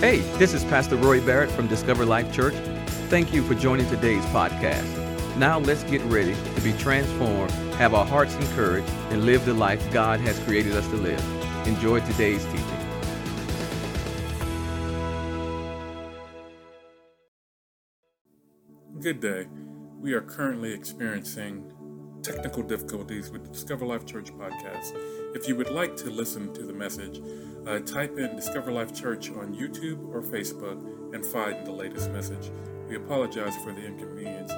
Hey, this is Pastor Roy Barrett from Discover Life Church. Thank you for joining today's podcast. Now let's get ready to be transformed, have our hearts encouraged, and live the life God has created us to live. Enjoy today's teaching. Good day. We are currently experiencing technical difficulties with the Discover Life Church podcast. If you would like to listen to the message, uh, type in Discover Life Church on YouTube or Facebook and find the latest message. We apologize for the inconvenience